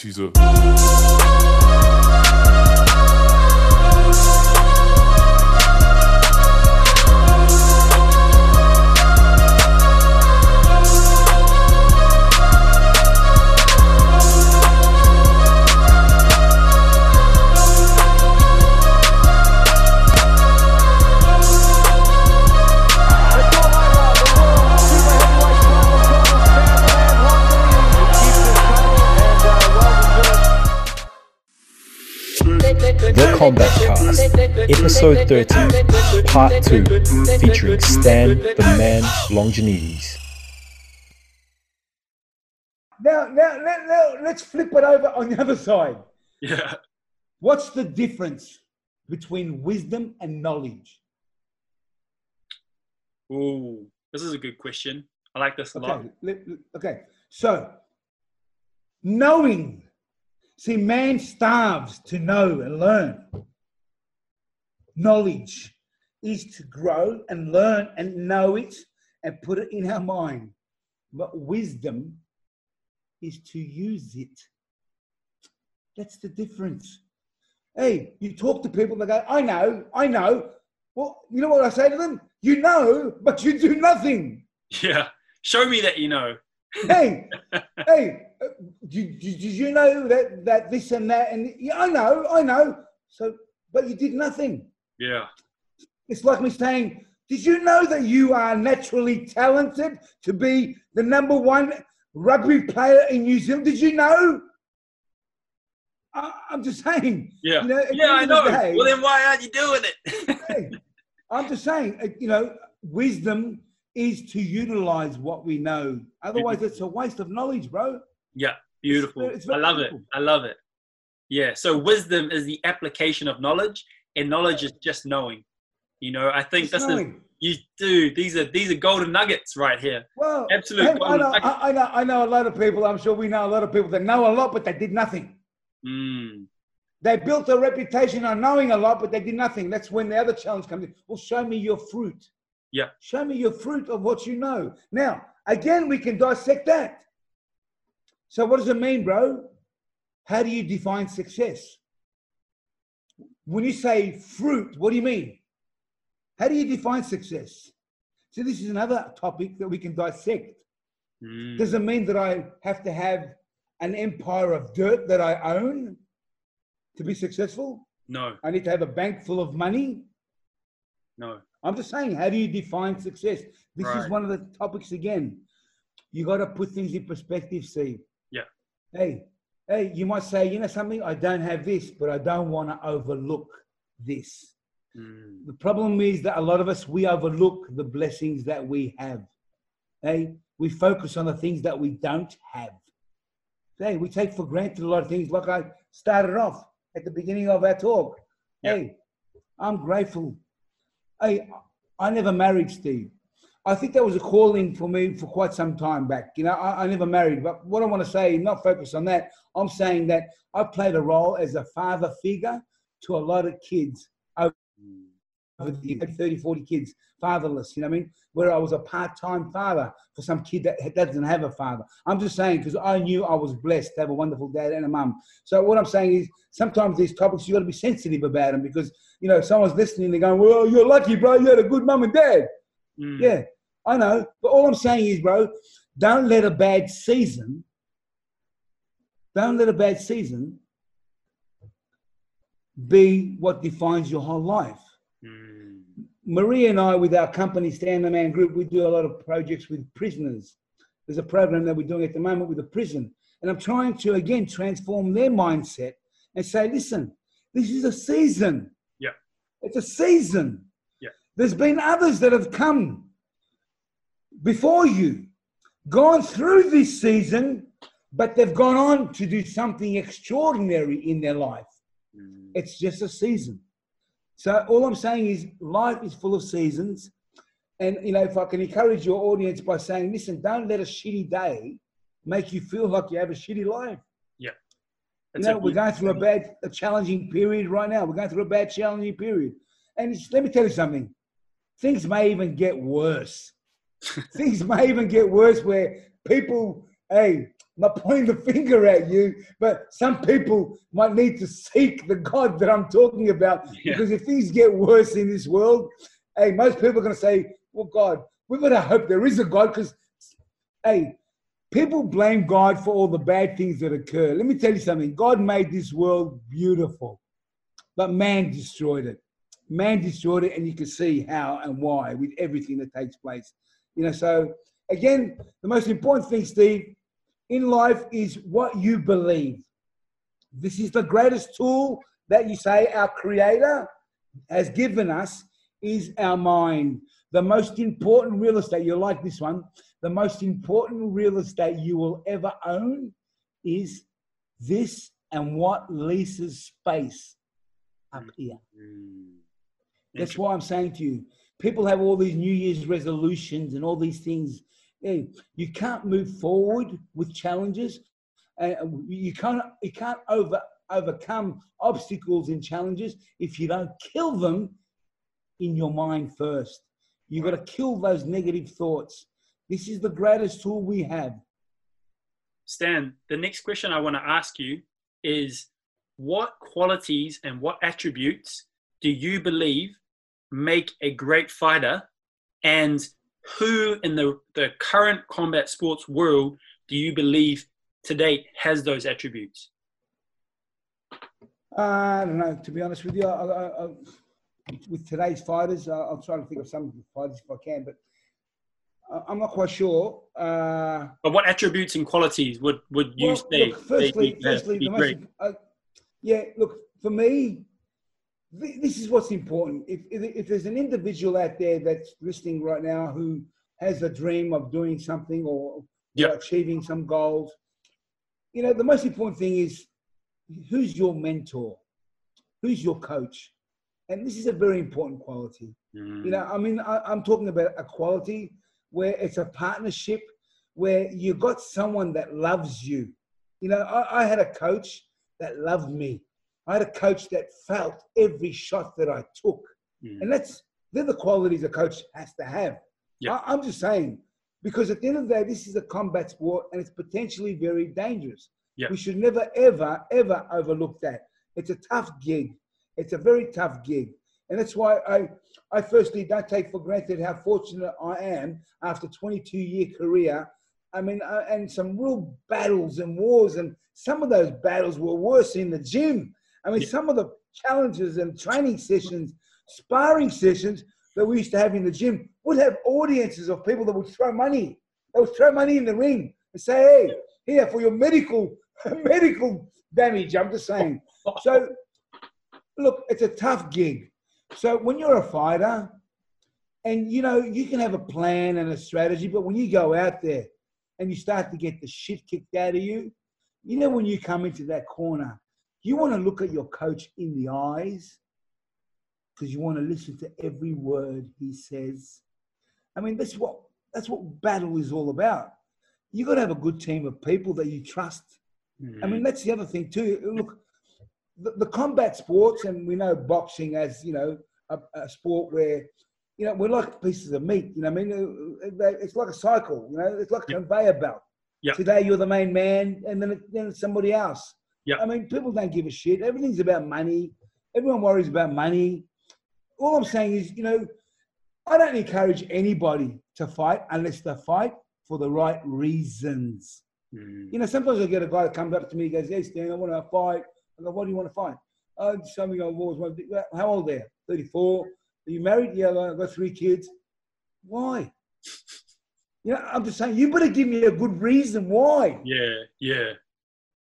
She's a. The Combat Cast, Episode 30, Part 2, featuring Stan the Man Longinidis. Now, now, now, now, let's flip it over on the other side. Yeah. What's the difference between wisdom and knowledge? Ooh, this is a good question. I like this a lot. Okay, let- let- okay. So, knowing. See, man starves to know and learn. Knowledge is to grow and learn and know it and put it in our mind. But wisdom is to use it. That's the difference. Hey, you talk to people, they go, I know, I know. Well, you know what I say to them? You know, but you do nothing. Yeah. Show me that you know. hey, hey, uh, did, did, did you know that, that this and that? And yeah, I know, I know. So, but you did nothing. Yeah. It's like me saying, did you know that you are naturally talented to be the number one rugby player in New Zealand? Did you know? I, I'm just saying. Yeah. You know, yeah, I know. the day- well, then why aren't you doing it? I'm just saying, uh, you know, wisdom is to utilize what we know. Otherwise, it's a waste of knowledge, bro. yeah. Beautiful. it's I very love it. I love it. Yeah. So wisdom is the application of knowledge, and knowledge is just knowing. You know, I think Just this is knowing. you do. These are these are golden nuggets right here. Well, Absolute hey, I, know. I, I know, I know a lot of people. I'm sure we know a lot of people that know a lot, but they did nothing. Mm. They built a reputation on knowing a lot, but they did nothing. That's when the other challenge comes in. Well, show me your fruit. Yeah. Show me your fruit of what you know. Now, again, we can dissect that. So, what does it mean, bro? How do you define success? When you say fruit, what do you mean? How do you define success? So, this is another topic that we can dissect. Mm. Does it mean that I have to have an empire of dirt that I own to be successful? No. I need to have a bank full of money. No. I'm just saying, how do you define success? This is one of the topics again. You got to put things in perspective, Steve. Yeah. Hey, hey, you might say, you know something, I don't have this, but I don't want to overlook this. Mm. The problem is that a lot of us we overlook the blessings that we have. Hey, we focus on the things that we don't have. Hey, we take for granted a lot of things. Like I started off at the beginning of our talk. Yeah. Hey, I'm grateful. Hey, I never married Steve. I think that was a calling for me for quite some time back. You know, I, I never married, but what I want to say, not focus on that. I'm saying that I played a role as a father figure to a lot of kids over the years, 30, 40 kids, fatherless, you know what I mean? Where I was a part time father for some kid that doesn't have a father. I'm just saying, because I knew I was blessed to have a wonderful dad and a mum. So, what I'm saying is, sometimes these topics, you got to be sensitive about them because, you know, someone's listening, they're going, well, you're lucky, bro, you had a good mum and dad. Mm. Yeah, I know. But all I'm saying is, bro, don't let a bad season, don't let a bad season be what defines your whole life. Mm. Maria and I, with our company, Stan the Man Group, we do a lot of projects with prisoners. There's a program that we're doing at the moment with a prison. And I'm trying to, again, transform their mindset and say, listen, this is a season. Yeah. It's a season. Yeah. There's been others that have come before you, gone through this season, but they've gone on to do something extraordinary in their life. Mm. It's just a season. So all I'm saying is life is full of seasons. And you know, if I can encourage your audience by saying, listen, don't let a shitty day make you feel like you have a shitty life. Yeah. You know, we're going through a bad, a challenging period right now. We're going through a bad, challenging period. And let me tell you something. Things may even get worse. Things may even get worse where people, hey, not pointing the finger at you, but some people might need to seek the God that I'm talking about. Yeah. Because if things get worse in this world, hey, most people are going to say, well, God, we better hope there is a God because, hey, people blame God for all the bad things that occur. Let me tell you something God made this world beautiful, but man destroyed it. Man destroyed it, and you can see how and why with everything that takes place. You know, so again, the most important thing, Steve, in life is what you believe. This is the greatest tool that you say our Creator has given us is our mind. The most important real estate, you like this one, the most important real estate you will ever own is this and what leases space up here. That's hmm. why I'm saying to you, people have all these New Year's resolutions and all these things. You can't move forward with challenges. Uh, you can't you can't over overcome obstacles and challenges if you don't kill them in your mind first. You've got to kill those negative thoughts. This is the greatest tool we have. Stan, the next question I want to ask you is what qualities and what attributes do you believe make a great fighter? And who in the, the current combat sports world do you believe today has those attributes? Uh, I don't know. To be honest with you, I, I, I, with today's fighters, I'll, I'll try to think of some of the fighters if I can, but I'm not quite sure. Uh, but what attributes and qualities would, would you well, say? Look, firstly, firstly the most, uh, yeah, look, for me, this is what's important. If, if, if, there's an individual out there that's listening right now who has a dream of doing something or, yep. achieving some goals, you know, the most important thing is who's your mentor? Who's your coach? And this is a very important quality. Mm. You know, I mean, I, I'm talking about a quality where it's a partnership where you got someone that loves you. You know, I, I, had a coach that loved me. I had a coach that felt every shot that I took. Mm. And that's they're the qualities a coach has to have. Yeah. I, I'm just saying, because at the end of the day, this is a combat sport and it's potentially very dangerous. Yeah. We should never, ever, ever overlook that. It's a tough gig. It's a very tough gig. And that's why I, I firstly don't take for granted how fortunate I am after 22 year career. I mean, uh, and some real battles and wars, and some of those battles were worse in the gym. I mean, Yeah. some of the challenges and training sessions, sparring sessions that we used to have in the gym would have audiences of people that would throw money. They would throw money in the ring and say, "Hey, here for your medical medical damage." I'm just saying. So, look, it's a tough gig. So when you're a fighter, and you know you can have a plan and a strategy, but when you go out there and you start to get the shit kicked out of you, you know when you come into that corner, you want to look at your coach in the eyes because you want to listen to every word he says. I mean, that's what that's what battle is all about. You got to have a good team of people that you trust. I mean, mm. that's the other thing too. Look, the, the combat sports, and we know boxing as you know a, a, sport where you know we're like pieces of meat. You know, I mean, uh, uh, it's like a cycle. You know, it's like a Yeah. conveyor belt. Yeah. Today you're the main man, and then it, then it's somebody else. Yeah. I mean, people don't give a shit. Everything's about money. Everyone worries about money. All I'm saying is, you know, I don't encourage anybody to fight unless they fight for the right reasons. Mm. You know, sometimes I get a guy that comes up to me and goes, Hey, Stan, I want to fight. I go, What do you want to fight? Oh, something on wars. How old are you? 34. Are you married? Yeah, I've got three kids. Why? You know, I'm just saying, you better give me a good reason why. Yeah, yeah.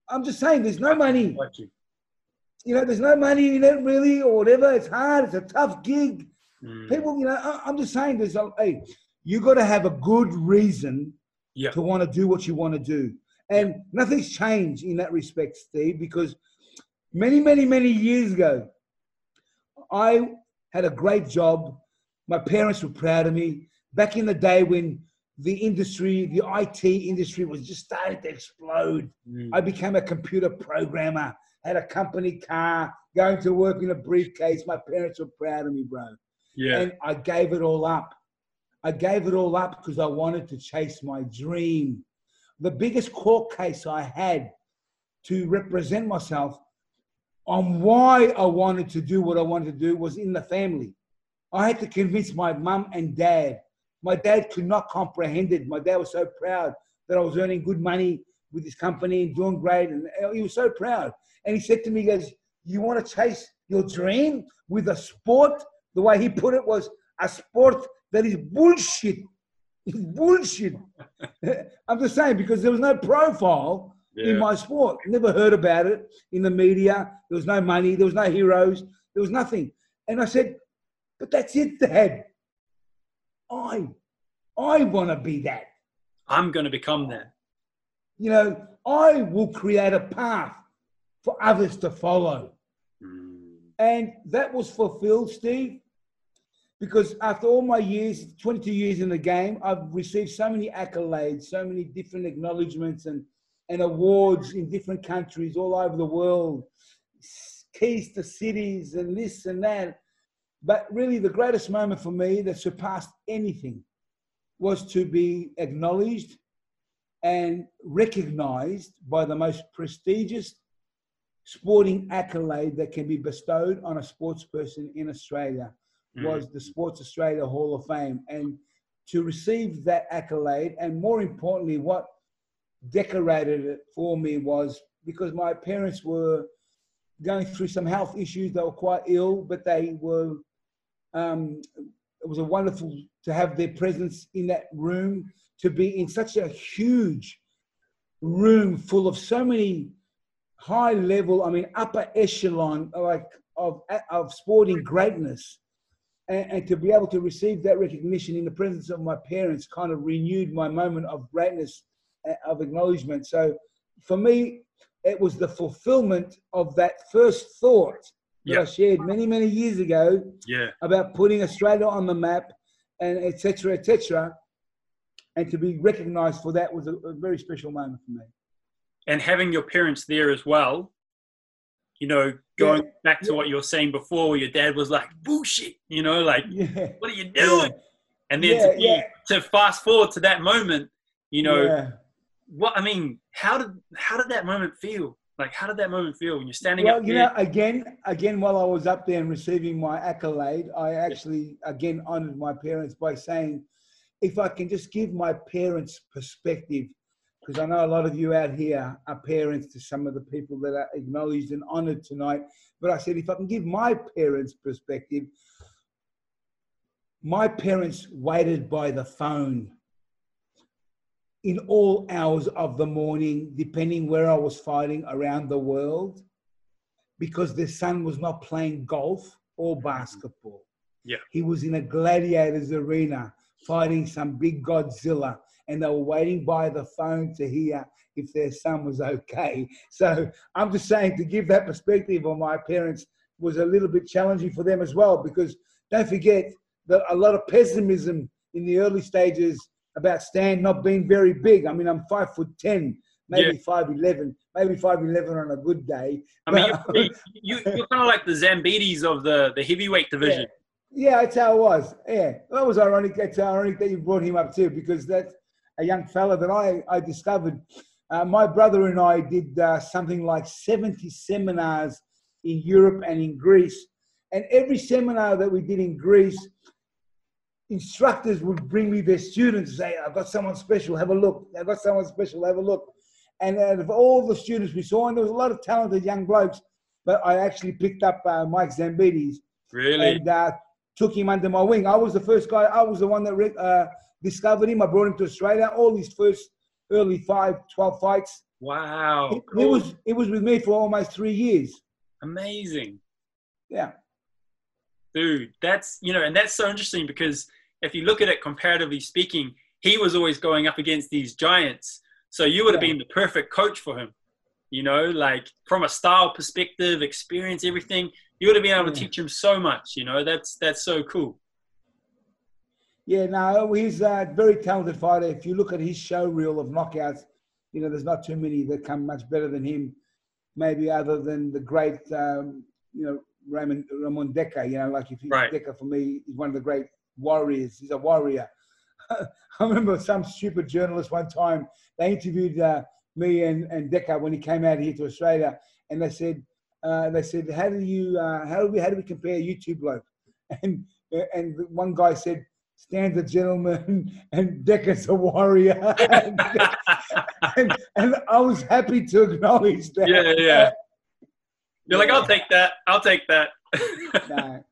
I'm just saying, there's no money. You. You know, there's no money in it really, or whatever. It's hard. It's a tough gig. Mm. People, you know, I, I'm just saying, there's a, hey, you got to have a good reason Yeah. to want to do what you want to do. And nothing's changed in that respect, Steve, because many, many, many years ago, I had a great job. My parents were proud of me. Back in the day when the industry, the IT industry was just starting to explode, Mm. I became a computer programmer, had a company car, going to work in a briefcase. My parents were proud of me, bro yeah. and I gave it all up. I gave it all up because I wanted to chase my dream. the biggest court case I had to represent myself on why I wanted to do what I wanted to do was in the family. I had to convince my mum and dad. My dad could not comprehend it. My dad was so proud that I was earning good money with his company and doing great. And he was so proud. And he said to me, he goes, You want to chase your dream with a sport? The way he put it was a sport that is bullshit. It's bullshit. I'm just saying because there was no profile Yeah. in my sport. Never heard about it in the media. There was no money. There was no heroes. There was nothing. And I said, but that's it, Dad. I, I want to be that. I'm going to become that. You know, I will create a path for others to follow. Mm. And that was fulfilled, Steve, because after all my years, 22 years in the game, I've received so many accolades, so many different acknowledgements and, and awards in different countries all over the world, keys to cities and this and that. But really, the greatest moment for me that surpassed anything was to be acknowledged and recognized by the most prestigious sporting accolade that can be bestowed on a sports person in Australia mm. was the Sports Australia Hall of Fame. And to receive that accolade, and more importantly, what decorated it for me was because my parents were going through some health issues. They were quite ill, but they were. Um, it was a wonderful to have their presence in that room, to be in such a huge room full of so many high level, I mean, upper echelon, like of of sporting greatness, and, and to be able to receive that recognition in the presence of my parents kind of renewed my moment of greatness, uh, of acknowledgement. So, for me, it was the fulfillment of that first thought that Yeah. I shared many, many years ago Yeah. about putting Australia on the map, and etc. etc. And to be recognised for that was a, a very special moment for me. And having your parents there as well, you know, going Yeah. back to Yeah. what you were saying before, where your dad was like, bullshit, you know, like, Yeah. what are you doing? And then to, be, to fast forward to that moment, you know, what I mean, how did how did that moment feel? Like, how did that moment feel when you're standing Well, up you there? know, again, again, while I was up there and receiving my accolade, I actually again honoured my parents by saying, if I can just give my parents perspective, because I know a lot of you out here are parents to some of the people that are acknowledged and honoured tonight. But I said, if I can give my parents perspective, my parents waited by the phone in all hours of the morning, depending where I was fighting around the world, because the son was not playing golf or basketball. Yeah. He was in a gladiators arena fighting some big Godzilla, and they were waiting by the phone to hear if their son was okay. So I'm just saying to give that perspective on my parents was a little bit challenging for them as well, because don't forget that a lot of pessimism in the early stages about Stan not being very big. I mean, I'm five foot ten, maybe five eleven, maybe five eleven on a good day. I mean, you're, you, you're kind of like the Zambidis of the, the heavyweight division. Yeah, that's how it was. Yeah, that was ironic. That's ironic that you brought him up too, because that's a young fella that I I discovered. Uh, my brother and I did uh, something like seventy seminars in Europe and in Greece, and every seminar that we did in Greece, instructors would bring me their students and say, "I've got someone special. Have a look. I've got someone special. Have a look." And out of all the students we saw, and there was a lot of talented young blokes, but I actually picked up uh, Mike Zambidis Really? and uh, took him under my wing. I was the first guy. I was the one that re- uh, discovered him. I brought him to Australia. All his first early five, 12 fights. wow. It, cool. was he was with me for almost three years. Amazing. Yeah, Dude, that's, you know, and that's so interesting because if you look at it comparatively speaking, he was always going up against these giants. So you would have Yeah. been the perfect coach for him. You know, like from a style perspective, experience, everything, you would have been able to Yeah. teach him so much. You know, that's that's so cool. yeah. No, he's a very talented fighter. If you look at his show reel of knockouts, you know, there's not too many that come much better than him. Maybe other than the great, um, you know, Raymond Ramon Dekkers. You know, like if you Right. Dekkers for me, he's one of the great warriors. He's a warrior. I remember some stupid journalist one time, they interviewed uh, me and, and Decker when he came out here to Australia, and they said, uh, they said, how do you, uh, how do we, how do we compare YouTube bloke? And and one guy said, Stan's a gentleman and Decker's a warrior. and, and, and, I was happy to acknowledge that. Yeah, yeah. You're like, I'll take that. I'll take that.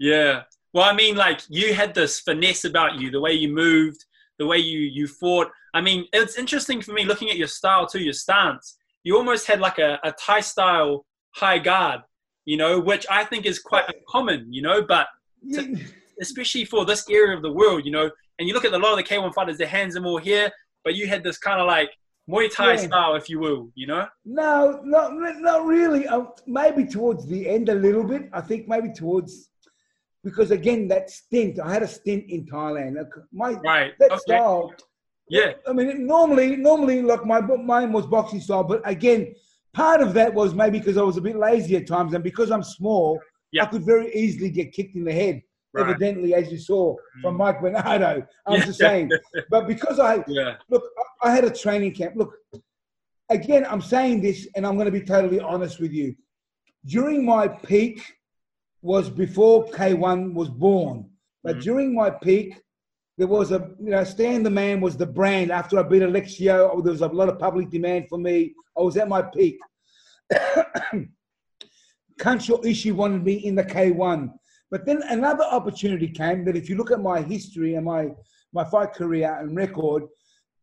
Yeah. Well, I mean, like you had this finesse about you, the way you moved, the way you you fought. I mean, it's interesting for me looking at your style too, your stance. You almost had like a, a Thai style high guard, you know, which I think is quite common, you know, but to, especially for this area of the world, you know, and you look at a lot of the K1 fighters, their hands are more here, but you had this kind of like Muay Thai yeah. style, if you will, you know? No, not, not really. Uh, maybe towards the end a little bit. I think maybe towards because again that stint i had a stint in thailand my right that okay. style yeah i mean normally normally like my mine was boxing style but again part of that was maybe because i was a bit lazy at times and because i'm small yeah. i could very easily get kicked in the head right. evidently as you saw from mm. mike bernardo i'm yeah. just saying but because i yeah. look i had a training camp look again i'm saying this and i'm going to be totally honest with you during my peak was before K1 was born. But mm-hmm. during my peak, there was a, you know, Stan the Man was the brand. After I beat Alexio, there was a lot of public demand for me. I was at my peak. Kancho Ishii wanted me in the K1. But then another opportunity came that if you look at my history and my, my fight career and record,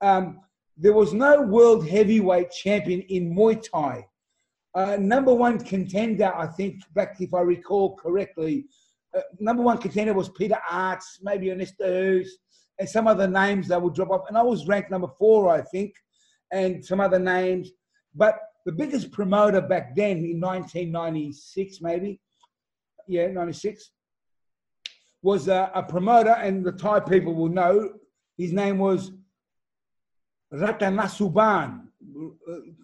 um, there was no world heavyweight champion in Muay Thai. Uh, number one contender, I think, back if I recall correctly, uh, number one contender was Peter Aerts, maybe Ernesto Hoost, and some other names that would drop off. And I was ranked number four, I think, and some other names. But the biggest promoter back then in 1996, maybe, yeah, 96, was a, a promoter, and the Thai people will know his name was Rattanasuban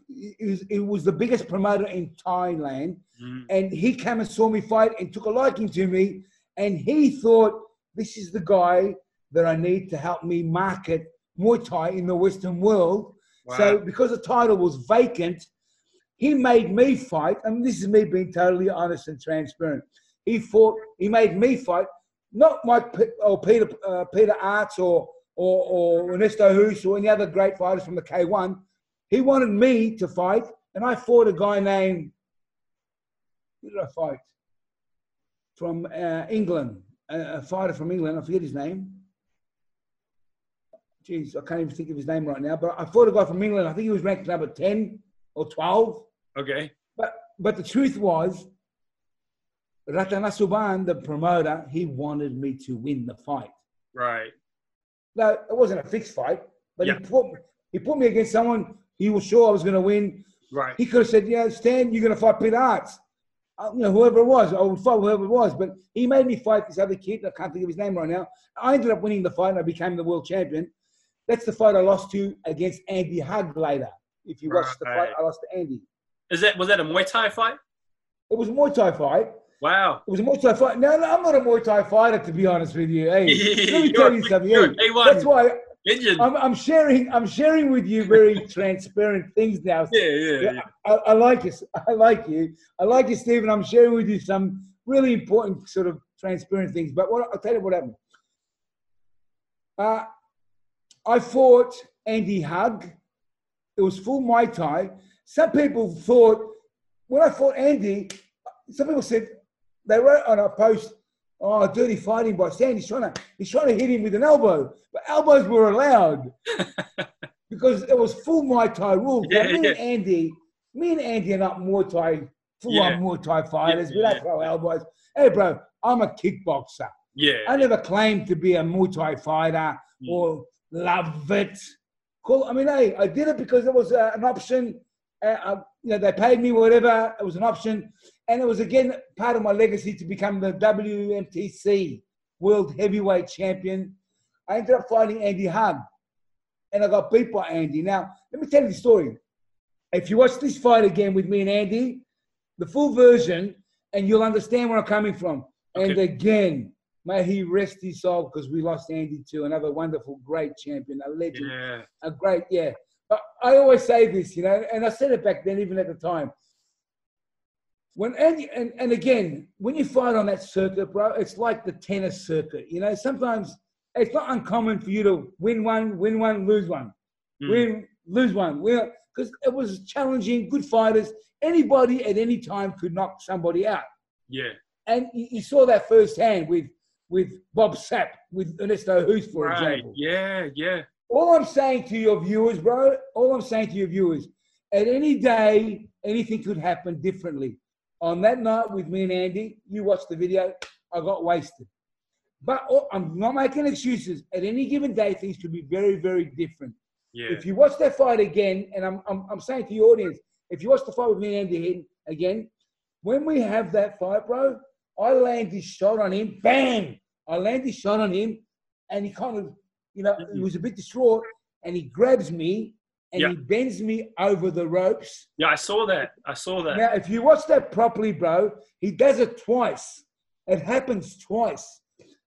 it was, it was the biggest promoter in Thailand, mm. and he came and saw me fight and took a liking to me, and he thought this is the guy that I need to help me market Muay Thai in the Western world. Wow. So because the title was vacant, he made me fight, and this is me being totally honest and transparent. He fought, he made me fight, not Mike or Peter uh, Peter Aerts or or, or Ernesto Hoost or any other great fighters from the K1 he wanted me to fight, and I fought a guy named, who did I fight? From uh, England, a, a, fighter from England, I forget his name. Jeez, I can't even think of his name right now, but I fought a guy from England. I think he was ranked number 10 or 12. Okay. But but the truth was, Rattanasuban, the promoter, he wanted me to win the fight. Right. No, it wasn't a fixed fight, but yeah. he put he put me against someone he was sure I was going to win. Right. He could have said, "Yeah, Stan, you're going to fight Peter Aerts." Uh, you know, whoever it was, I would fight whoever it was. But he made me fight this other kid. I can't think of his name right now. I ended up winning the fight, and I became the world champion. That's the fight I lost to against Andy Hug later. If you watch right. the fight, I lost to Andy. Is that was that a Muay Thai fight? It was a Muay Thai fight. Wow. It was a Muay Thai fight. No, no, I'm not a Muay Thai fighter, to be honest with you. Hey, let me tell you something. Hey, that's why I'm, I'm, sharing. I'm sharing with you very transparent things now. Yeah, yeah. yeah. I, I, like you. I like you. I like you, Stephen. I'm sharing with you some really important sort of transparent things. But what I'll tell you what happened. Uh, I fought Andy Hug. It was full Muay Thai. Some people thought when I fought Andy, some people said they wrote on a post Oh, dirty fighting by Stan. He's trying to he's trying to hit him with an elbow, but elbows were allowed because it was full Muay Thai rule. Yeah, me yeah. and Andy, me and Andy are not Muay Thai full yeah. on Muay Thai fighters. Yeah, we don't throw elbows. Hey, bro, I'm a kickboxer. Yeah. I never claimed to be a Muay Thai fighter mm. or love it. Cool. I mean, hey, I did it because it was uh, an option. Uh, uh, you know, they paid me whatever. It was an option. And it was again part of my legacy to become the WMTC World Heavyweight Champion. I ended up fighting Andy Hug, and I got beat by Andy. Now, let me tell you the story. If you watch this fight again with me and Andy, the full version, and you'll understand where I'm coming from. Okay. And again, May he rest his soul because we lost Andy too, another wonderful, great champion, a legend, Yeah. a great, yeah. But I always say this, you know, and I said it back then, even at the time. When Andy, and, and again, when you fight on that circuit, bro, it's like the tennis circuit. You know, sometimes it's not uncommon for you to win one, win one, lose one, Mm. win, lose one. Because it was challenging, good fighters. Anybody at any time could knock somebody out. Yeah. And you, you saw that firsthand with with Bob Sapp, with Ernesto Hoost, for right. example. Yeah. Yeah. All I'm saying to your viewers, bro, all I'm saying to your viewers, at any day, anything could happen differently. On that night with me and Andy, you watched the video, I got wasted. But oh, I'm not making excuses. At any given day, things could be very, very different. Yeah. If you watch that fight again, and I'm, I'm, I'm saying to your audience, if you watch the fight with me and Andy Hinton again, when we have that fight, bro, I land this shot on him, bang! I land this shot on him, and he kind of, you know, he was a bit distraught, and he grabs me and Yeah. he bends me over the ropes. Yeah. I saw that. I saw that. Now, if you watch that properly, bro, he does it twice. It happens twice.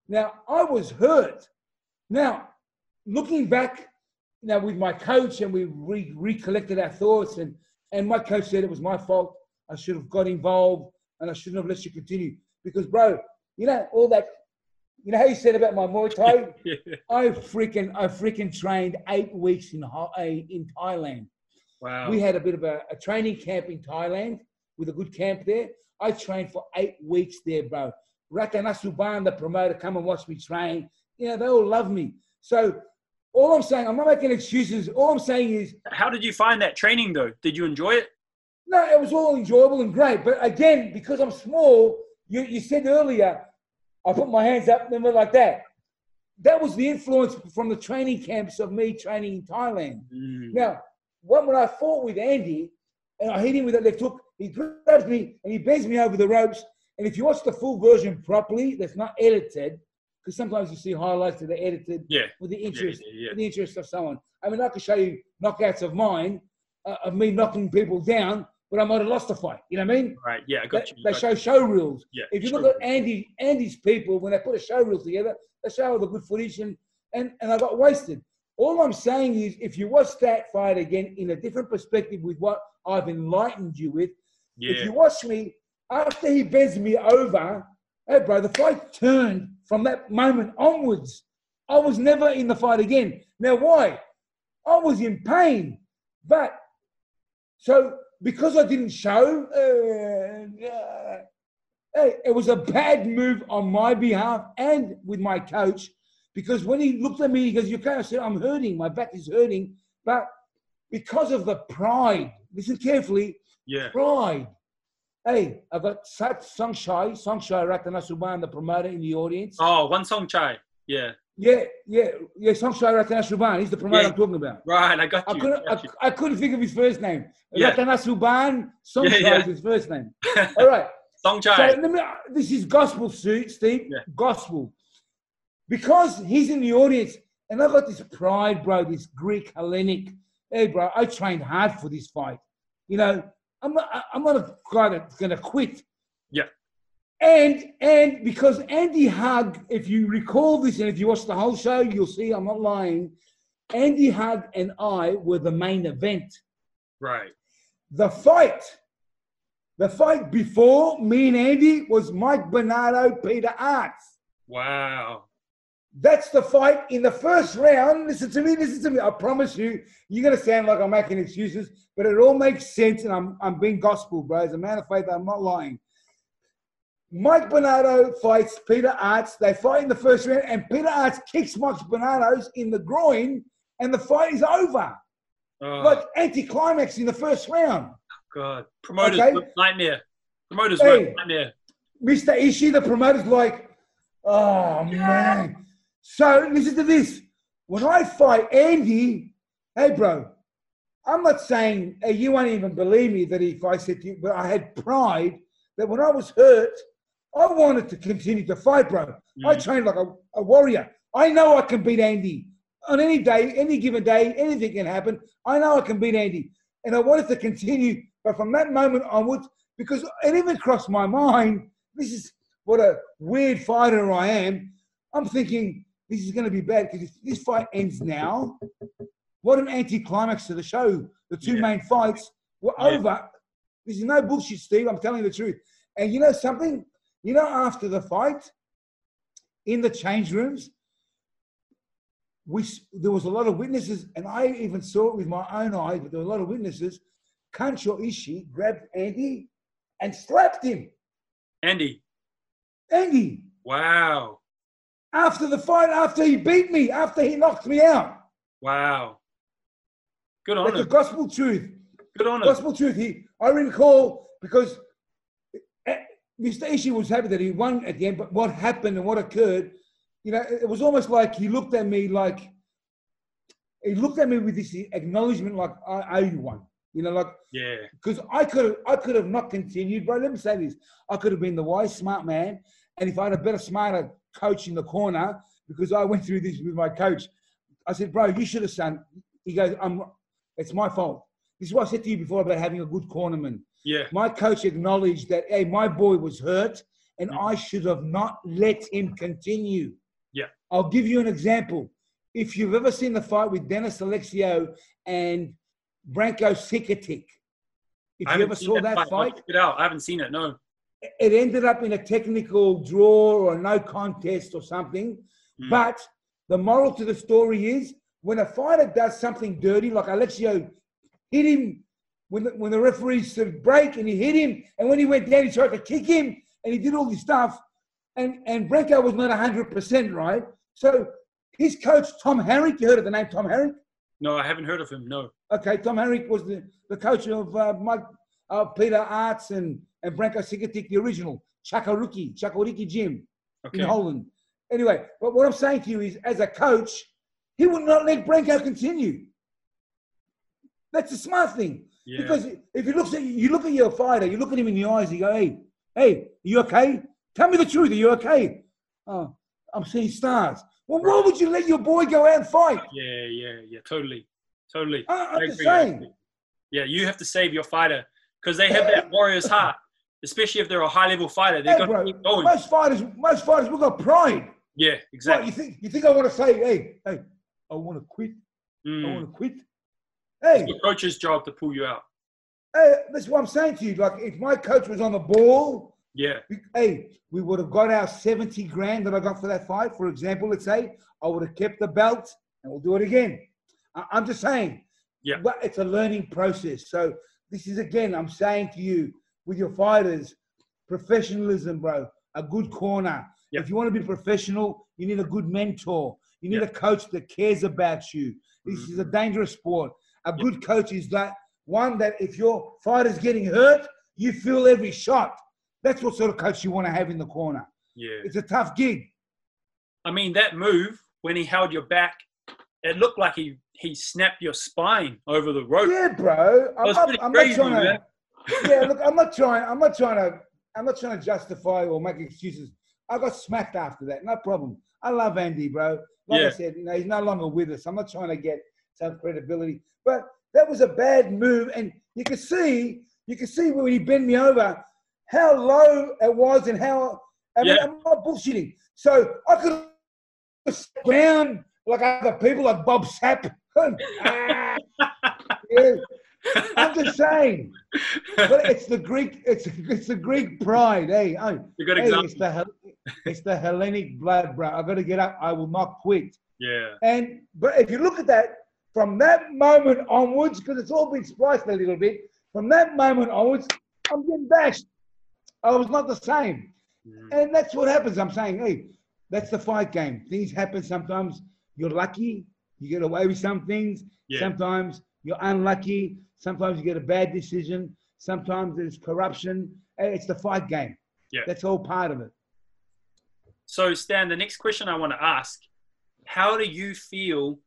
Now, I was hurt. Now, looking back, now with my coach, and we re- recollected our thoughts, and and my coach said it was my fault. I should have got involved, and I shouldn't have let you continue. Because, bro, you know all that. You know how you said about my Muay Thai? Yeah. I freaking, I freaking trained eight weeks in uh, in Thailand. Wow. We had a bit of a, a training camp in Thailand with a good camp there. I trained for eight weeks there, bro. Rattanasuban, the promoter, come and watch me train. You know, they all love me. So all I'm saying, I'm not making excuses. All I'm saying is, How did you find that training though? Did you enjoy it? no, it was all enjoyable and great. But again, because I'm small, you, you said earlier, I put my hands up and went like that. That was the influence from the training camps of me training in Thailand. Mm. Now, when, when I fought with Andy and I hit him with that left hook, he grabs me and he bends me over the ropes. And if you watch the full version properly, that's not edited, because sometimes you see highlights that are edited Yeah. with the Yeah. interest, Yeah. for the interest of someone. I mean, I could show you knockouts of mine, uh, of me knocking people down, but I might have lost the fight. You know what I mean? Right. Yeah. I They, got you. they got show show reels. Yeah. If you look at Andy, Andy's people, when they put a show reel together, they show all the good footage, and, and, and I got wasted. All I'm saying is, if you watch that fight again in a different perspective with what I've enlightened you with, if you watch me, after he bends me over, hey, bro, the fight turned from that moment onwards. I was never in the fight again. Now, why? I was in pain. But, so because I didn't show, uh, uh, hey, it was a bad move on my behalf and with my coach. Because when he looked at me, he goes, You can't say I'm hurting, my back is hurting. But because of the pride, listen carefully, yeah. pride. Hey, I've got Sat Songchai, Songchai Rattanasuban, the promoter in the audience. Oh, one Songchai. Yeah. Yeah, yeah, yeah, Songchai Rattanasuban. He's the promoter Yeah. I'm talking about. Right. I got I you. couldn't, got I, you. I couldn't think of his first name. Yeah. Rattanasuban, Songchai Yeah, yeah. is his first name. All right. song So let me, this is gospel, Steve. Yeah. Gospel. Because he's in the audience, and I got this pride, bro, this Greek Hellenic. Hey, bro, I trained hard for this fight. You know, I'm not, I- I'm not a guy that's going to quit. And and because Andy Hug, if you recall this, and if you watch the whole show, you'll see I'm not lying. Andy Hug and I were the main event. Right. The fight, the fight before me and Andy was Mike Bernardo, Peter Aerts. Wow. That's the fight in the first round. Listen to me, listen to me. I promise you, you're gonna sound like I'm making excuses, but it all makes sense, and I'm I'm being gospel, bro. As a man of faith, I'm not lying. Mike Bernardo fights Peter Aerts. They fight in the first round, and Peter Aerts kicks Mike Bernardo's in the groin, and the fight is over. Oh, Like anticlimax in the first round. God. Promoters Okay. nightmare. Promoters Hey. nightmare. Mr. Ishii, the promoter's like, oh man. So listen to this. When I fight Andy, hey bro, I'm not saying you won't even believe me that if I said to you, but I had pride that when I was hurt, I wanted to continue to fight, bro. I Mm. trained like a, a warrior. I know I can beat Andy on any day, any given day, anything can happen. I know I can beat Andy. And I wanted to continue, but from that moment onwards, because it even crossed my mind, this is what a weird fighter I am, I'm thinking this is going to be bad because if this fight ends now, what an anticlimax to the show. The two Yeah. main fights were Yeah. over. This is no bullshit, Steve. I'm telling you the truth. And you know something? You know, after the fight, in the change rooms, we there was a lot of witnesses, and I even saw it with my own eyes. But there were a lot of witnesses. Kancho Ishii grabbed Andy and slapped him. Andy, Andy, wow, after the fight, after he beat me, after he knocked me out. wow. Good on That's the gospel truth. Good on him. Gospel truth. He, I recall because Mr. Ishii was happy that he won at the end, but what happened and what occurred, you know, it was almost like he looked at me like he looked at me with this acknowledgement, like I owe you one. You know, like Yeah, because I could have, I could have not continued, bro. Let me say this: I could have been the wise, smart man, and if I had a better, smarter coach in the corner, because I went through this with my coach, I said, bro, you should have done. He goes, I'm. It's my fault. This is what I said to you before about having a good cornerman. Yeah, My coach acknowledged that, hey, my boy was hurt, and Mhm. I should have not let him continue. Yeah. I'll give you an example. If you've ever seen the fight with Dennis Alexio and Branko Cikatic, if you ever saw that I'll fight, check it out. I haven't seen it. No. it ended up in a technical draw or no contest or something. Mm. But the moral to the story is when a fighter does something dirty, like Alexio hit him when the, when the referee said break and he hit him, and when he went down, he tried to kick him and he did all this stuff. And, and Branko was not 100% right. So his coach, Thom Harinck, you heard of the name Thom Harinck? No, I haven't heard of him. No. Okay, Thom Harinck was the, the coach of uh, Mike, uh, Peter Aerts and, and Branko Cikatic, the original, Chakuriki, Chakuriki Gym Okay. in Holland. Anyway, but what I'm saying to you is, as a coach, he would not let Branko continue. That's a smart thing. Yeah. Because if you look at you look at your fighter, you look at him in the eyes, you go, "Hey, hey, are you okay? Tell me the truth. Are you okay? Oh, I'm seeing stars. Well, why would you let your boy go out and fight? yeah, yeah, yeah. Totally, totally. I, I I'm just agree, I saying. Yeah, you have to save your fighter because they have that warrior's heart. Especially if they're a high level fighter, they're Hey, going bro, to keep going. most fighters, most fighters, we got pride. Yeah, exactly. you think you think I want to say, hey, hey, I want to quit. I Mm. want to quit. Hey, It's the coach's job to pull you out. hey, that's what I'm saying to you. Like, if my coach was on the ball, Yeah, we- hey, we would have got our 70 grand that I got for that fight. For example, let's say I would have kept the belt and we'll do it again. I, I'm just saying. Yeah. But it's a learning process. So this is again, I'm saying to you, with your fighters, professionalism, bro. A good corner. Yeah. If you want to be professional, you need a good mentor. You need a coach that cares about you. This mm-hmm. is a dangerous sport. A good coach is that one that if your fighter's getting hurt, you feel every shot. That's what sort of coach you want to have in the corner. yeah. It's a tough gig. I mean, that move when he held your back, it looked like he he snapped your spine over the rope. Yeah, bro. I'm, not, I'm not trying man. to. Yeah, look, I'm not trying. I'm not trying to. I'm not trying to justify or make excuses. I got smacked after that. No problem. I love Andy, bro. Like Yeah. I said, you know, he's no longer with us. I'm not trying to get some credibility, but that was a bad move, and you can see, you can see when he bent me over, how low it was, and how. I mean, Yeah. I'm not bullshitting. So I could sat down like other people, like Bob Sapp. Ah, yeah. I'm just saying, but it's the Greek. It's it's the Greek pride. Hey, oh, You got hey, example. it's the it's the Hellenic blood, bro. I got to get up. I will not quit. Yeah, And but if you look at that from that moment onwards, because it's all been spliced a little bit. From that moment onwards, I'm getting bashed. I was not the same, Mm. and that's what happens. I'm saying, hey, that's the fight game. Things happen sometimes. You're lucky. You get away with some things. yeah, Sometimes you're unlucky. Sometimes you get a bad decision. Sometimes there's corruption. It's the fight game. Yeah. That's all part of it. So, Stan, the next question I want to ask How do you feel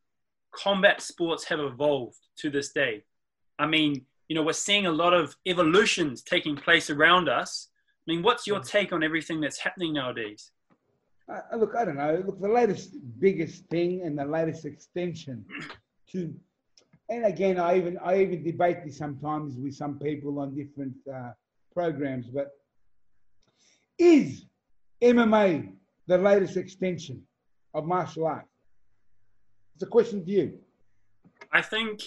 combat sports have evolved to this day? I mean, you know, we're seeing a lot of evolutions taking place around us. I mean, what's your take on everything that's happening nowadays? Uh, look, I don't know. Look, the latest biggest thing and the latest extension to, and again, I even I even debate this sometimes with some people on different uh, programs, but is MMA the latest extension of martial art? It's a question to you. I think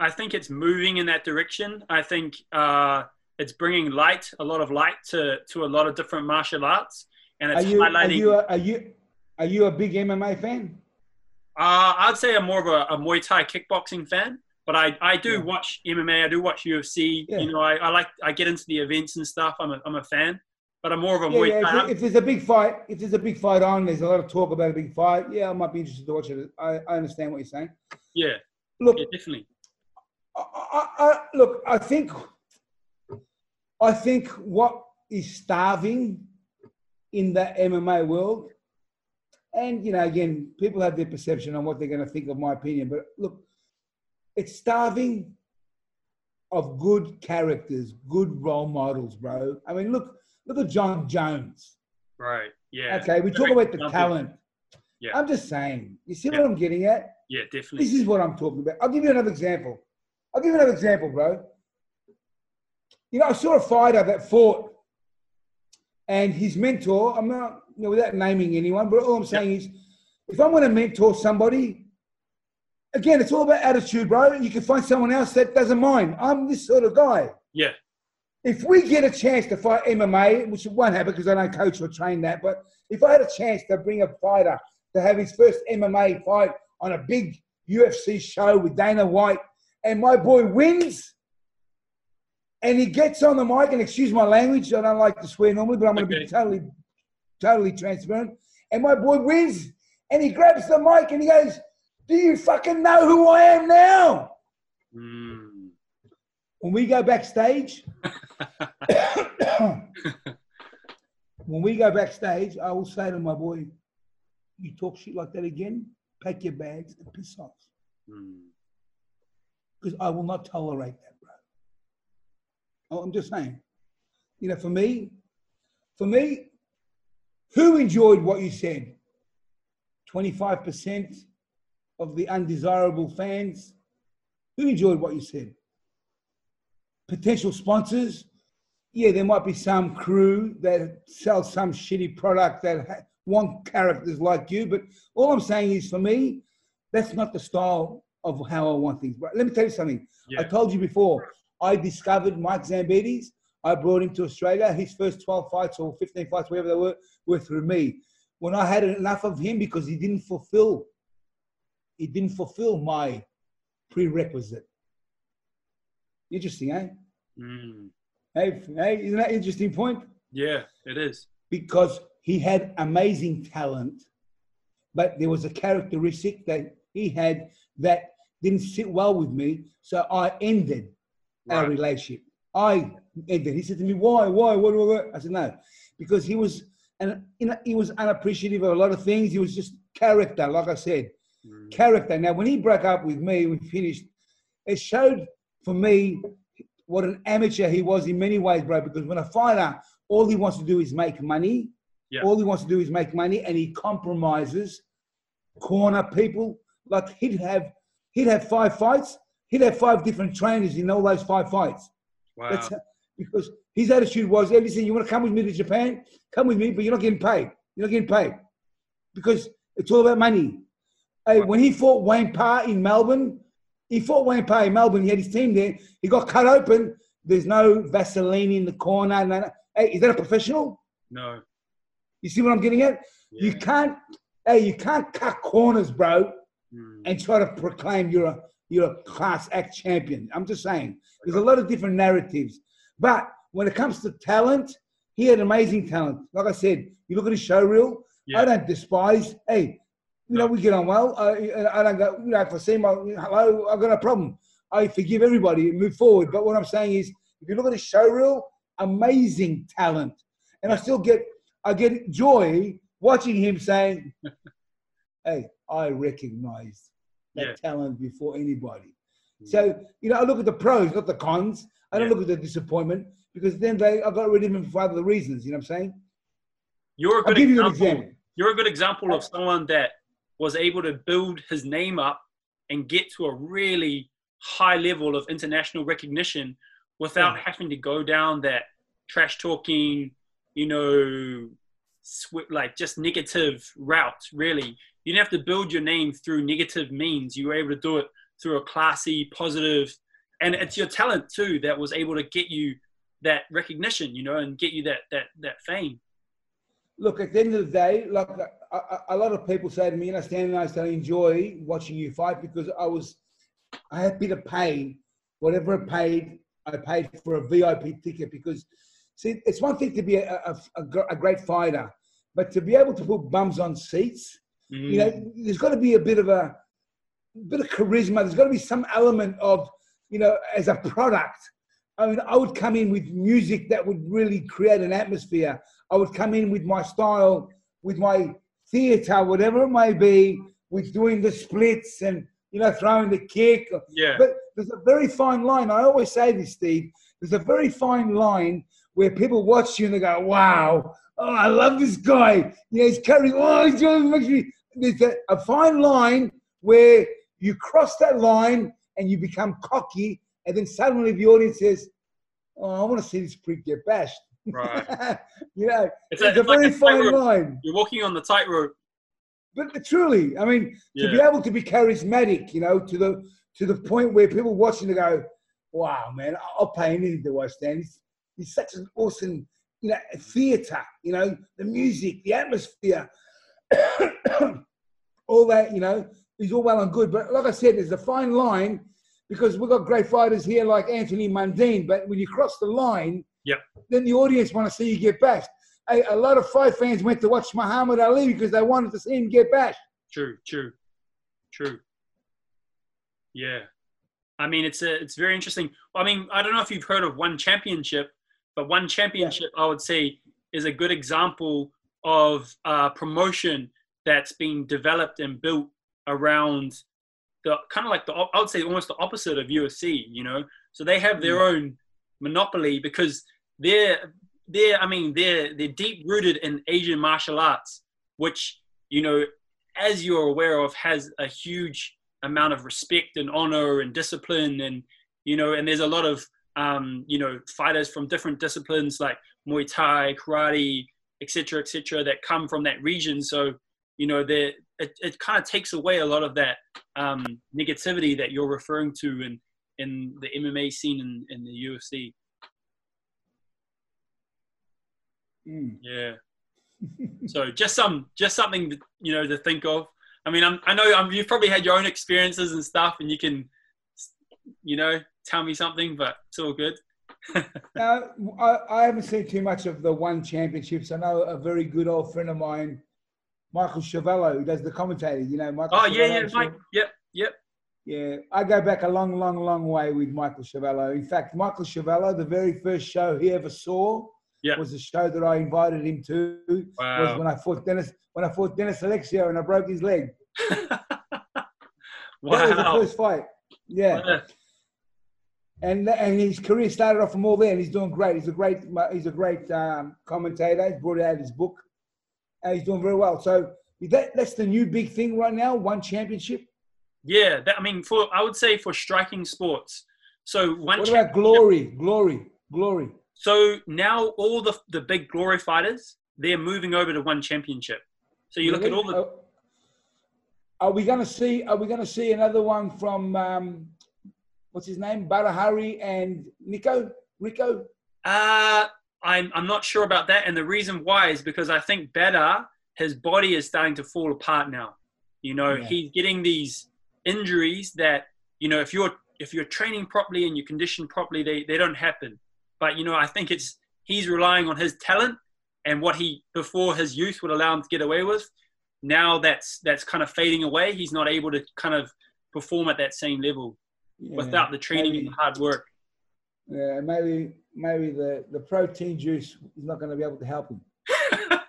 I think it's moving in that direction. I think uh, it's bringing light, a lot of light to to a lot of different martial arts, and it's Are you, are highlighting. you, a, are you, are you a big MMA fan? Uh, I'd say I'm more of a, a Muay Thai kickboxing fan, but I, I do Yeah. watch MMA. I do watch UFC. Yeah. You know, I, I like I get into the events and stuff. I'm a, I'm a fan, but I'm more of a Yeah, Muay yeah. Thai. If, if there's a big fight, if there's a big fight on, there's a lot of talk about a big fight. Yeah, I might be interested to watch it. I, I understand what you're saying. yeah, Look, yeah, definitely. I, I, I, look, I think, I think what is starving in the MMA world, and you know, again, people have their perception on what they're going to think of my opinion, but look, it's starving of good characters, good role models, bro. I mean, look, look at Jon Jones. Right. Yeah. Okay, we talk about the talent. Yeah. I'm just saying. You see Yeah. what I'm getting at? Yeah, definitely. This is what I'm talking about. I'll give you another example. I'll give you another example, bro. You know, I saw a fighter that fought, and his mentor, I'm not, you know, without naming anyone, but all I'm saying is, if I'm going to mentor somebody, again, it's all about attitude, bro. You can find someone else that doesn't mind. I'm this sort of guy. Yeah. If we get a chance to fight MMA, which won't happen because I don't coach or train that, but if I had a chance to bring a fighter to have his first MMA fight on a big UFC show with Dana White, and my boy wins, and he gets on the mic, and excuse my language, I don't like to swear normally, but I'm going to Okay. be totally, totally transparent. And my boy wins, and he grabs the mic and he goes, "Do you fucking know who I am now?" Mm. When we go backstage, when we go backstage, I will say to my boy, "You talk shit like that again, pack your bags and piss off." Mm. because I will not tolerate that, bro. Oh, I'm just saying. You know, for me, for me, who enjoyed what you said? 25% of the undesirable fans. Who enjoyed what you said? Potential sponsors. Yeah, there might be some crew that sells some shitty product that ha- want characters like you, but all I'm saying is for me, that's not the style of how I want things. But let me tell you something. I told you before, I discovered Mike Zambidis. I brought him to Australia. His first 12 fights or 15 fights, whatever they were, were through me. When I had enough of him because he didn't fulfill, he didn't fulfill my prerequisite. Interesting, eh? Mm. Hey, hey, isn't that an interesting point? Yeah, it is. because he had amazing talent, but there was a characteristic that he had that didn't sit well with me. So I ended our relationship. I ended. He said to me, "Why? Why? What? what, what?" I said, "No, because he was and you know, he was unappreciative of a lot of things. He was just character, like I said, Mm. character. Now, when he broke up with me, we finished. It showed for me what an amateur he was in many ways, bro. Because when a fighter, all he wants to do is make money. Yeah. All he wants to do is make money, and he compromises, corner people. Like he'd have, he'd have five fights. He'd have five different trainers in all those five fights. Wow. That's because his attitude was, listen, you want to come with me to Japan? Come with me, but you're not getting paid. You're not getting paid because it's all about money. Hey, when he fought Wayne Parr in Melbourne, he fought Wayne Parr in Melbourne. He had his team there. He got cut open. There's no Vaseline in the corner. No, no. Hey, is that a professional? no. You see what I'm getting at? You can't. Hey, you can't cut corners, bro, Mm. and try to proclaim you're a you're a class act champion. I'm just saying. There's a lot of different narratives, but when it comes to talent, he had amazing talent. Like I said, you look at his show reel. Yeah. I don't despise. Hey, you know we get on well. I, I don't go. You know, if I see my hello, I've got no problem. I forgive everybody and move forward. But what I'm saying is, if you look at his show reel, amazing talent, and I still get I get joy watching him saying, "Hey, I recognize that Yeah. talent before anybody." Mm. So you know, I look at the pros, not the cons. I don't Yeah. look at the disappointment because then they I got rid of him for other reasons. You know what I'm saying? You're a I'll good give you an example. example. You're a good example of uh, someone that was able to build his name up and get to a really high level of international recognition without Yeah. having to go down that trash talking, you know, sw- like just negative route. Really, you didn't have to build your name through negative means. You were able to do it through a classy, positive, and it's your talent too that was able to get you that recognition, you know, and get you that that that fame. Look, at the end of the day, like a, lot of people say to me, and I stand and I say, I enjoy watching you fight because I was, I happy to pay whatever I paid. I paid for a VIP ticket because, see, it's one thing to be a, a, a, a great fighter, but to be able to put bums on seats, mm. you know, mm. there's got to be a bit of a, bit of charisma. There's got to be some element of, you know, as a product. I mean, I would come in with music that would really create an atmosphere. I would come in with my style, with my theatre, whatever it may be, with doing the splits and you know throwing the kick. Yeah. But there's a very fine line. I always say this, Steve. There's a very fine line where people watch you and they go, "Wow, oh, I love this guy. You know, he's carrying. Oh, he's doing makes me." There's a, a fine line where you cross that line and you become cocky, and then suddenly the audience says, "Oh, I want to see this prick get bashed." Right. you know, it's, a, it's a very like a fine line. You're walking on the tightrope. But truly, I mean, yeah. to be able to be charismatic, you know, to the to the point where people watching to go, "Wow, man, I'll pay anything to watch Dan." He's, he's such an awesome, you know, theatre. You know, the music, the atmosphere, all that. You know, is all well and good. But like I said, there's a fine line because we've got great fighters here like Anthony Mundine. But when you cross the line, Yep. Then the audience want to see you get bashed. A, a lot of fight fans went to watch Muhammad Ali because they wanted to see him get bashed. True, true, true. Yeah. I mean, it's a, it's very interesting. I mean, I don't know if you've heard of One Championship, but One Championship, yeah. I would say, is a good example of uh, promotion that's being developed and built around the kind of like the I would say almost the opposite of UFC. You know, so they have their mm. own monopoly because they're they're I mean they're they're deep rooted in Asian martial arts, which you know, as you're aware of, has a huge amount of respect and honor and discipline, and you know, and there's a lot of um, you know fighters from different disciplines like Muay Thai, karate, etc., etc., that come from that region. So you know, it, it kind of takes away a lot of that um, negativity that you're referring to in in the MMA scene in, in the UFC. Mm. Yeah. so just some, just something you know to think of. I mean, I'm, i know I'm, you've probably had your own experiences and stuff, and you can, you know, tell me something, but it's all good. now, I, I, haven't seen too much of the one championships. I know a very good old friend of mine, Michael Schiavello, who does the commentating. You know, Michael. Oh yeah, yeah, Mike. Yep, yep. Yeah, I go back a long, long, long way with Michael Schiavello. In fact, Michael Schiavello, the very first show he ever saw yeah. was a show that I invited him to. Wow. Was when I fought Dennis when I fought Dennis Alexio and I broke his leg. wow. That was the first fight. Yeah. And and his career started off from all there, and he's doing great. He's a great he's a great um, commentator. He's brought out his book, and he's doing very well. So that that's the new big thing right now. One championship. Yeah, that, I mean, for I would say for striking sports. So one. What about glory? Glory, glory. So now all the the big glory fighters they're moving over to one championship. So you really? look at all the. Uh, are we going to see? Are we going to see another one from um, what's his name, Badr Hari and Nico Rico? Uh I'm I'm not sure about that, and the reason why is because I think Badr his body is starting to fall apart now. You know, yeah. he's getting these injuries that you know if you're if you're training properly and you condition properly, they they don't happen. But you know, I think it's he's relying on his talent and what he before his youth would allow him to get away with. Now that's that's kind of fading away. He's not able to kind of perform at that same level yeah, without the training maybe, and the hard work. Yeah, maybe maybe the the protein juice is not going to be able to help him.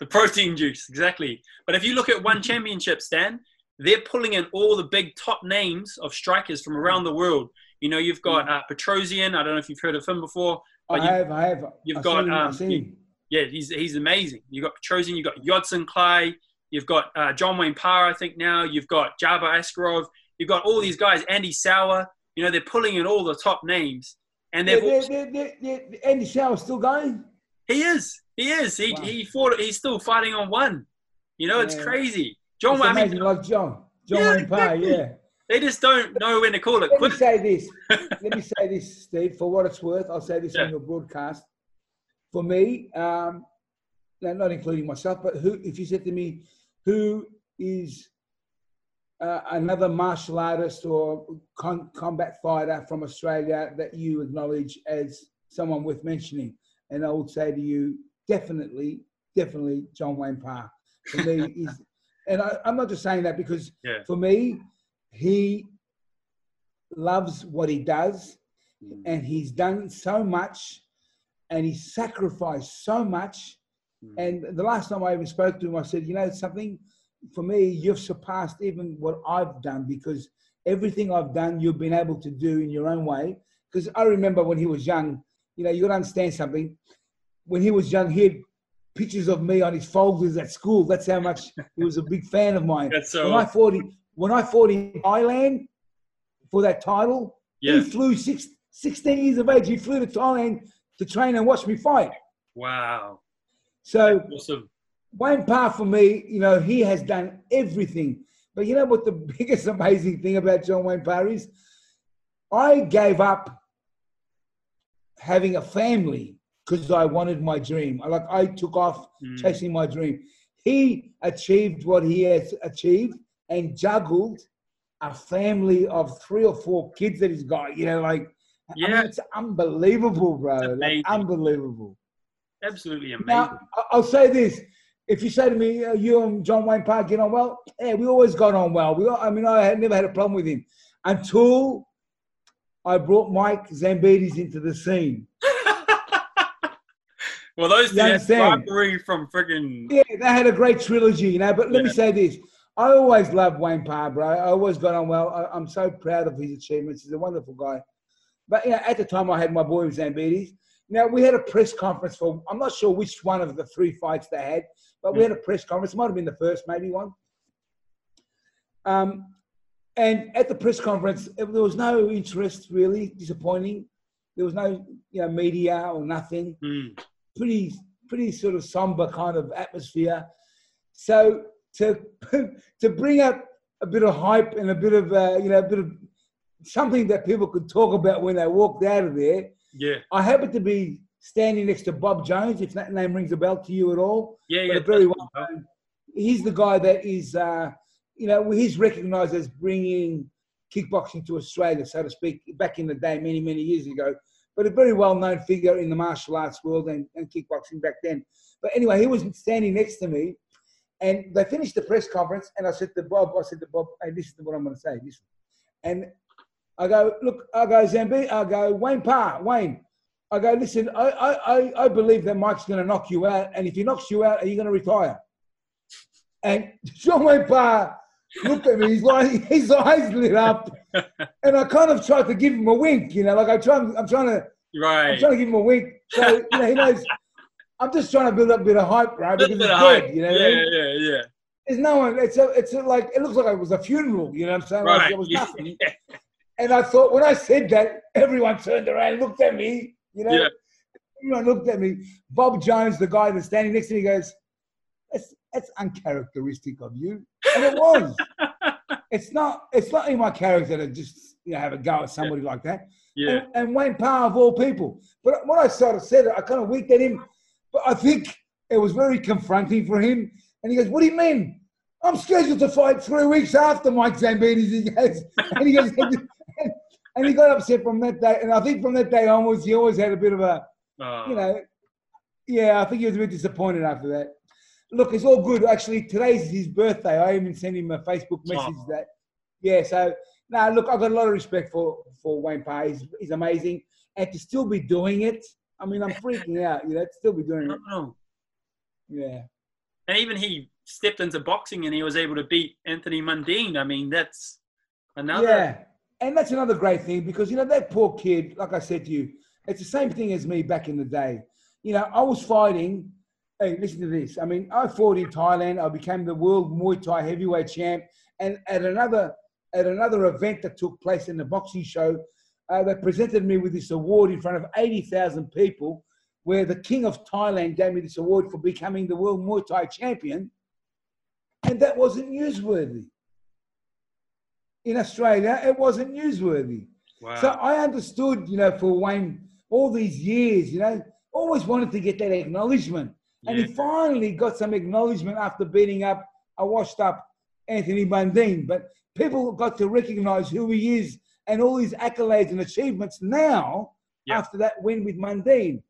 the protein juice, exactly. But if you look at one championship, Stan, they're pulling in all the big top names of strikers from around the world. You know, you've got uh, Petrosyan. I don't know if you've heard of him before. I have, I have. You've I've got, um, you, yeah, he's he's amazing. You've got Petrosyan. You've got Yodsanklai. You've got uh, John Wayne Parr, I think now. You've got Jabbar Askerov. You've got all these guys. Andy Souwer. You know, they're pulling in all the top names. And they've yeah, also, Andy Souwer's still going. He is. He is. He Wow. he fought. He's still fighting on one. You know, it's crazy. John, It's I mean, like John, John Yeah, Wayne Parr, exactly. yeah. They just don't know when to call it Let me say this. Let me say this, Steve. For what it's worth, I'll say this Yeah. on your broadcast. For me, um, not including myself, but who? If you said to me, who is uh, another martial artist or con- combat fighter from Australia that you acknowledge as someone worth mentioning, and I would say to you, definitely, definitely, John Wayne Parr. For me, is, and I, I'm not just saying that because Yeah. for me, he loves what he does Mm. and he's done so much and he sacrificed so much. Mm. And the last time I even spoke to him, I said, you know, something for me, you've surpassed even what I've done because everything I've done, you've been able to do in your own way. Because I remember when he was young, you know, you got to understand something. When he was young, he had pictures of me on his folders at school. That's how much he was a big fan of mine. That's When I so. fought in, when I fought in Thailand for that title, Yeah. he flew six, 16 years of age. He flew to Thailand to train and watch me fight. Wow. So Awesome. Wayne Parr for me, you know, he has done everything. But you know what the biggest amazing thing about John Wayne Parr is? I gave up having a family because I wanted my dream. I- Like I took off Mm. chasing my dream. He achieved what he has achieved and juggled a family of three or four kids that he's got. You know, like I mean, Yeah. it's unbelievable, bro. It's Like unbelievable. Absolutely amazing. Now, I'll say this. If you say to me, uh, you and John Wayne Parr get on well, yeah, we always got on well. We, I mean, I had never had a problem with him until I brought Mike Zambidis into the scene. well, those two You have understand? rivalry from friggin' Yeah, they had a great trilogy, you know. But let me say this. I always loved Wayne Parr, bro. I always got on well. I, I'm so proud of his achievements. He's a wonderful guy. But you know, at the time, I had my boy with Zambidis. Now we had a press conference for. I'm not sure which one of the three fights they had, but we Mm. had a press conference. It might have been the first, maybe one. Um, and at the press conference, there was no interest really. Disappointing. There was no, you know, media or nothing Mm. pretty pretty sort of somber kind of atmosphere. So to to bring up a bit of hype and a bit of uh, you know a bit of something that people could talk about when they walked out of there. Yeah. I happened to be standing next to Bob Jones, if that name rings a bell to you at all. Yeah. Yeah. very well known. He's the guy that is, uh, you know, he's recognised as bringing kickboxing to Australia, so to speak, back in the day, many many years ago. But a very well known figure in the martial arts world and, and kickboxing back then. But anyway, he was standing next to me, and they finished the press conference, and I said to Bob, I said to Bob, hey, listen to what I'm going to say. Listen. And I go, look, I go, Zambi, I go, Wayne Parr, Wayne. I go, listen, I, I, I- I believe that Mike's going to knock you out. And if he knocks you out, are you going to retire? And John Wayne Parr looked at me, he's like, his eyes lit up. And I kind of tried to give him a wink, you know, like I try, I'm trying to, Right. I'm trying to give him a wink. So, you know, he knows, I'm just trying to build up a bit of hype, right? Because it's hype. you know yeah, what I mean? yeah, yeah. There's no one, it's a, it's a, like, it looks like it was a funeral, you know what I'm saying? Like Right. there was yeah. nothing. And I thought, when I said that, everyone turned around and looked at me. You know, Yeah. everyone looked at me. Bob Jones, the guy that's standing next to me, goes, "That's that's uncharacteristic of you," and it was. it's not. It's not in my character to just you know have a go at somebody like that. Yeah. And, and Wayne Parr of all people. But when I sort of said it, I kind of winked at him. But I think it was very confronting for him. And he goes, "What do you mean?" I'm scheduled to fight three weeks after Mike Zambidis. He goes, and he goes, and he got upset from that day. And I think from that day onwards, he always had a bit of a, Uh, you know, yeah, I think he was a bit disappointed after that. Look, it's all good. Actually, today's his birthday. I even sent him a Facebook message Aw. that, yeah. So now, look, I've got a lot of respect for for Wayne Parr. He's, he's amazing, and to still be doing it. I mean, I'm freaking out. You know, to still be doing it. don't. Yeah. And even he stepped into boxing and he was able to beat Anthony Mundine. I mean, that's another. Yeah, and that's another great thing because you know that poor kid. Like I said to you, it's the same thing as me back in the day. You know, I was fighting. Hey, listen to this. I mean, I fought in Thailand. I became the world Muay Thai heavyweight champ, and at another at another event that took place in the boxing show, uh, they presented me with this award in front of eighty thousand people. where the king of Thailand gave me this award for becoming the world Muay Thai champion, and that wasn't newsworthy. In Australia, it wasn't newsworthy. Wow. So I understood, you know, for Wayne all these years, you know, always wanted to get that acknowledgement. And Yeah. he finally got some acknowledgement after beating up a washed up Anthony Mundine. But people got to recognize who he is and all these accolades and achievements now after that win with Mundine.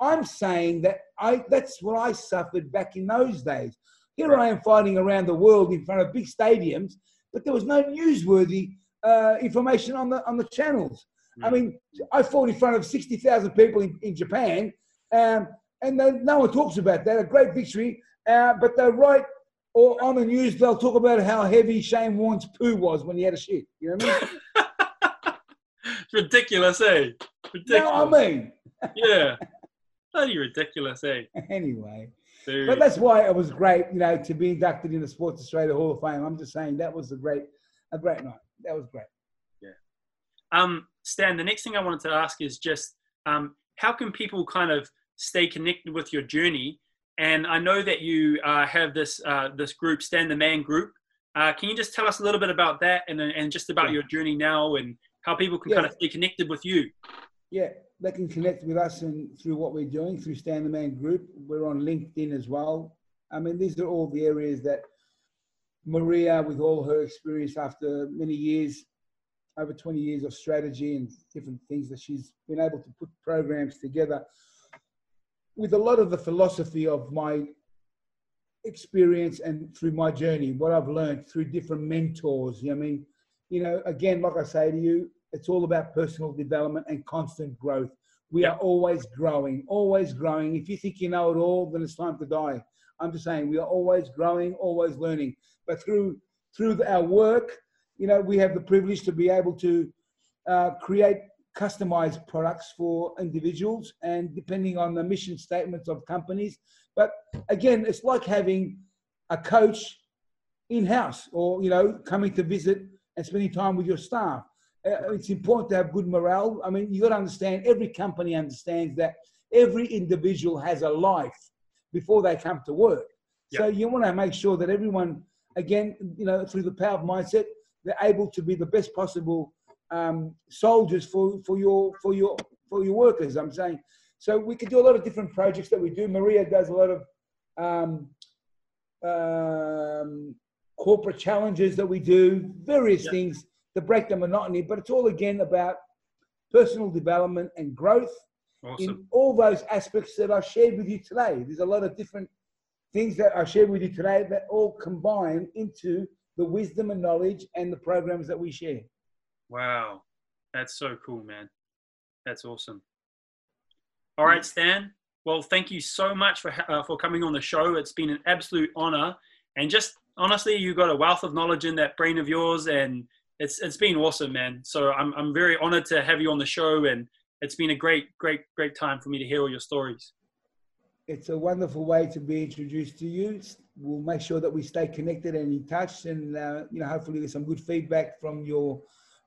I'm saying that I that's what I suffered back in those days. Here I am fighting around the world in front of big stadiums, but there was no newsworthy uh, information on the on the channels. I Mm. mean, I fought in front of sixty thousand people in, in Japan, um, and then no one talks about that. A great victory, uh, but they write. Or on the news, they'll talk about how heavy Shane Warne's poo was when he had a shit. You know what I mean? Ridiculous, eh? you know what Ridiculous. I mean? yeah. Bloody ridiculous, eh? Anyway, Dude. but that's why it was great, you know, to be inducted in the Sports Australia Hall of Fame. I'm just saying that was a great, a great night. That was great. Yeah. Um, Stan, the next thing I wanted to ask is just um, how can people kind of stay connected with your journey? And I know that you uh, have this uh, this group, Stan the Man Group. Uh, can you just tell us a little bit about that and and just about Yeah. your journey now and how people can Yeah. kind of stay connected with you? Yeah, they can connect with us and through what we're doing through Stan the Man Group. We're on LinkedIn as well. I mean, these are all the areas that Maria, with all her experience after many years, over 20 years of strategy and different things that she's been able to put programs together with a lot of the philosophy of my experience and through my journey, what I've learned through different mentors. You know, I mean, you know, again, like I say to you, it's all about personal development and constant growth. We Yeah. are always growing, always growing. If you think you know it all, then it's time to die. I'm just saying we are always growing, always learning. But through through our work, you know, we have the privilege to be able to uh, create customized products for individuals and depending on the mission statements of companies. But again, it's like having a coach in house or you know coming to visit and spending time with your staff. Uh, it's important to have good morale. I mean, you got to understand. Every company understands that every individual has a life before they come to work. So you want to make sure that everyone, again, you know, through the power of mindset, they're able to be the best possible um, soldiers for, for your for your for your workers. I'm saying. So we could do a lot of different projects that we do. Maria does a lot of um, um, corporate challenges that we do, various Yeah. things to break the monotony. But it's all again about personal development and growth Awesome. in all those aspects that I've shared with you today. There's a lot of different things that I shared with you today that all combine into the wisdom and knowledge and the programs that we share. Wow. That's so cool, man. That's awesome. All right, Stan. Well, thank you so much for uh, for coming on the show. It's been an absolute honor, and just honestly, you got a wealth of knowledge in that brain of yours, and it's it's been awesome, man. So I'm I'm very honored to have you on the show, and it's been a great great great time for me to hear all your stories. It's a wonderful way to be introduced to you. We'll make sure that we stay connected and in touch, and uh, you know, hopefully, there's some good feedback from your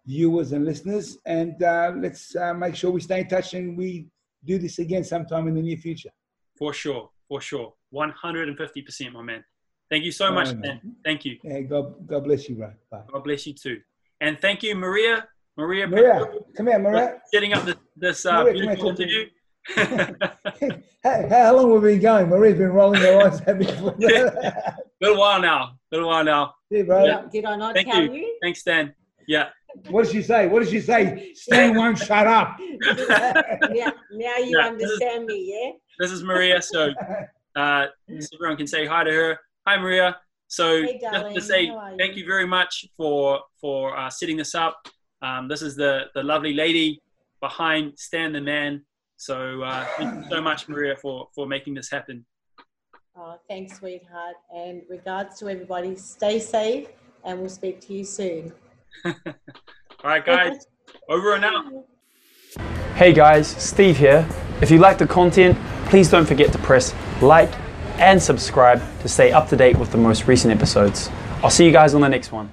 viewers and listeners. And uh, let's uh, make sure we stay in touch and we do this again sometime in the near future. For sure, for sure, 150%, my man. Thank you so much, All right, Stan. Thank you. Yeah, God, God bless you, bro. Bye. God bless you too. And thank you, Maria. Maria, Maria, come here, Maria. for setting up this, this uh, Maria, come beautiful talk to me. interview. How, how long have we been going? Maria's been rolling her eyes at me. for a little while now. Little while now. yeah, bro. Yeah. Did I not Thank tell you. you? Thanks, Stan. Yeah. What did she say? What did she say? Stan won't shut up. yeah, now you Yeah. understand me, yeah? This is Maria. So, uh, so everyone can say hi to her. Hi, Maria. So Hey, just to say How are thank you? you very much for for uh, setting this up. Um, this is the the lovely lady behind Stan the Man. So uh, thank you so much, Maria, for for making this happen. Oh, thanks, sweetheart. And regards to everybody, stay safe and we'll speak to you soon. All right, guys. Over and out. Hey guys, Steve here. If you like the content, please don't forget to press like and subscribe to stay up to date with the most recent episodes. I'll see you guys on the next one.